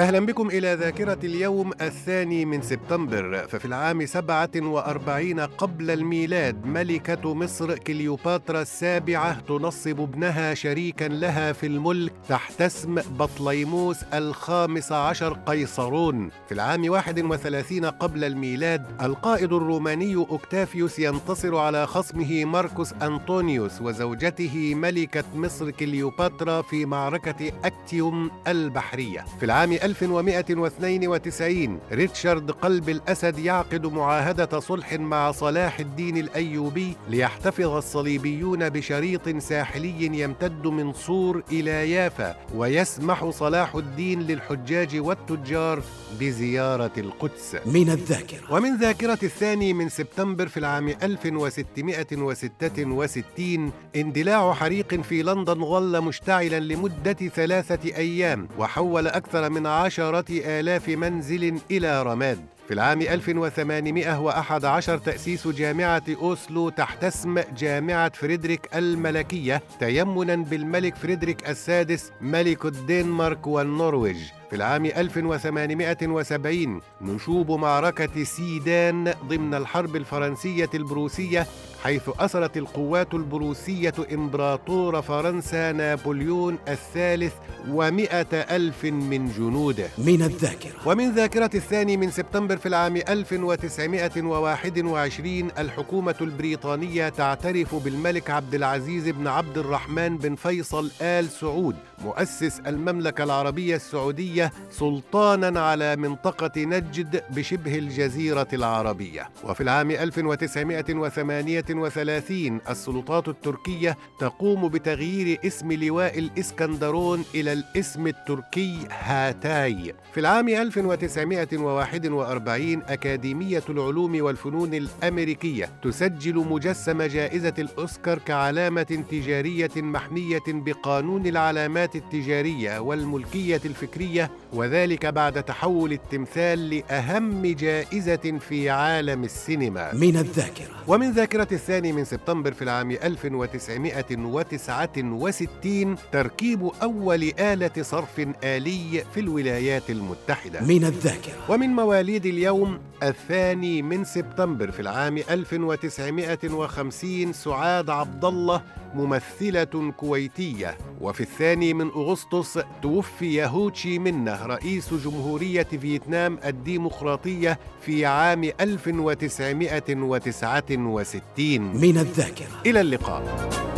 أهلا بكم إلى ذاكرة اليوم الثاني من سبتمبر ففي العام 47 قبل الميلاد ملكة مصر كليوباترا السابعة تنصب ابنها شريكا لها في الملك تحت اسم بطليموس الخامس عشر قيصرون. في العام 31 قبل الميلاد القائد الروماني أوكتافيوس ينتصر على خصمه ماركوس أنطونيوس وزوجته ملكة مصر كليوباترا في معركة أكتيوم البحرية. في العام 1192 ريتشارد قلب الأسد يعقد معاهدة صلح مع صلاح الدين الأيوبي ليحتفظ الصليبيون بشريط ساحلي يمتد من صور إلى يافا ويسمح صلاح الدين للحجاج والتجار بزيارة القدس. من الذاكرة. ومن ذاكرة الثاني من سبتمبر في العام 1666 اندلاع حريق في لندن ظل مشتعلا لمدة ثلاثة أيام وحول أكثر من عشرة آلاف منزل إلى رماد. في العام 1811 تأسيس جامعة أوسلو تحت اسم جامعة فريدريك الملكية تيمنا بالملك فريدريك السادس ملك الدنمارك والنرويج. في العام 1870 نشوب معركة سيدان ضمن الحرب الفرنسية البروسية حيث أسرت القوات البروسية إمبراطور فرنسا نابليون الثالث ومئة ألف من جنوده. من الذاكرة. ومن ذاكرة الثاني من سبتمبر في العام 1921 الحكومة البريطانية تعترف بالملك عبد العزيز بن عبد الرحمن بن فيصل آل سعود مؤسس المملكة العربية السعودية سلطانا على منطقة نجد بشبه الجزيرة العربية. وفي العام 1938 السلطات التركية تقوم بتغيير اسم لواء الإسكندرون إلى الاسم التركي هاتاي. في العام 1941 أكاديمية العلوم والفنون الأمريكية تسجل مجسم جائزة الأوسكار كعلامة تجارية محمية بقانون العلامات التجارية والملكية الفكرية وذلك بعد تحول التمثال لأهم جائزة في عالم السينما. من الذاكرة. ومن ذاكرة الثاني من سبتمبر في العام 1969 تركيب أول آلة صرف آلي في الولايات المتحدة. من الذاكرة. ومن مواليد اليوم الثاني من سبتمبر في العام 1950 سعاد عبد الله ممثلة كويتية. وفي الثاني من أغسطس توفي هو تشي منه رئيس جمهورية فيتنام الديمقراطية في عام 1969 من الذاكرة. إلى اللقاء.